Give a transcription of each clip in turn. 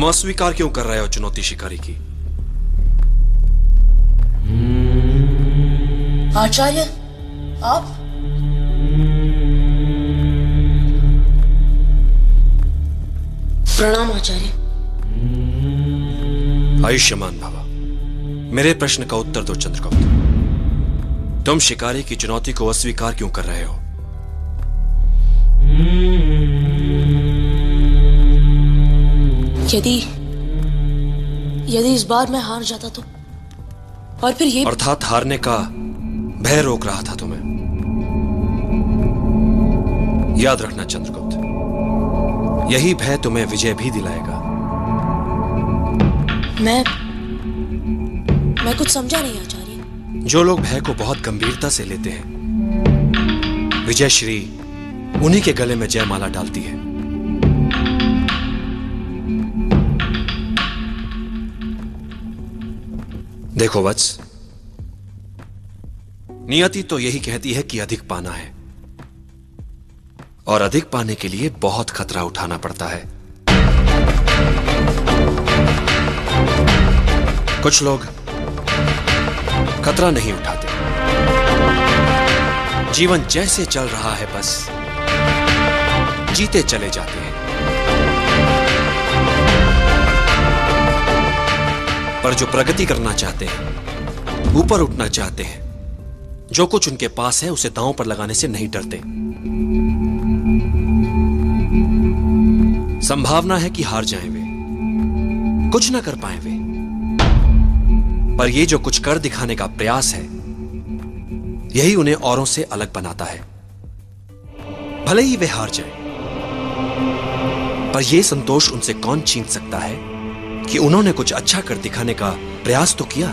तुम अस्वीकार क्यों कर रहे हो चुनौती शिकारी की? आचार्य आप? प्रणाम आचार्य। आयुष्यमान भवा मेरे प्रश्न का उत्तर दो चंद्रगुप्त। तुम शिकारी की चुनौती को अस्वीकार क्यों कर रहे हो? यदि यदि इस बार मैं हार जाता तो और फिर ये अर्थात हारने का भय रोक रहा था तुम्हें। याद रखना चंद्रगुप्त यही भय तुम्हें विजय भी दिलाएगा। मैं मैं कुछ समझा नहीं आचार्य। जो लोग भय को बहुत गंभीरता से लेते हैं विजय श्री उन्हीं के गले में जयमाला डालती है। देखो वत्स। नियति तो यही कहती है कि अधिक पाना है। और अधिक पाने के लिए बहुत खतरा उठाना पड़ता है। कुछ लोग खतरा नहीं उठाते। जीवन जैसे चल रहा है बस। जीते चले जाते हैं। पर जो प्रगति करना चाहते हैं ऊपर उठना चाहते हैं जो कुछ उनके पास है उसे दांव पर लगाने से नहीं डरते। संभावना है कि हार जाएँ वे कुछ ना कर पाए वे पर ये जो कुछ कर दिखाने का प्रयास है यही उन्हें औरों से अलग बनाता है। भले ही वे हार जाएँ, पर यह संतोष उनसे कौन छीन सकता है? कि उन्होंने कुछ अच्छा कर दिखाने का प्रयास तो किया।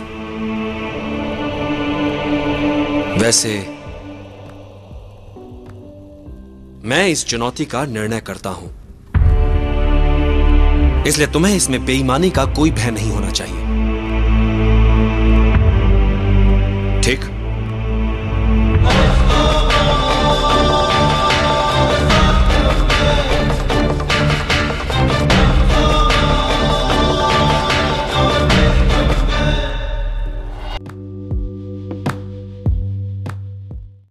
वैसे, मैं इस चुनौती का निर्णय करता हूँ। इसलिए तुम्हें इसमें बेईमानी का कोई भय नहीं होना चाहिए।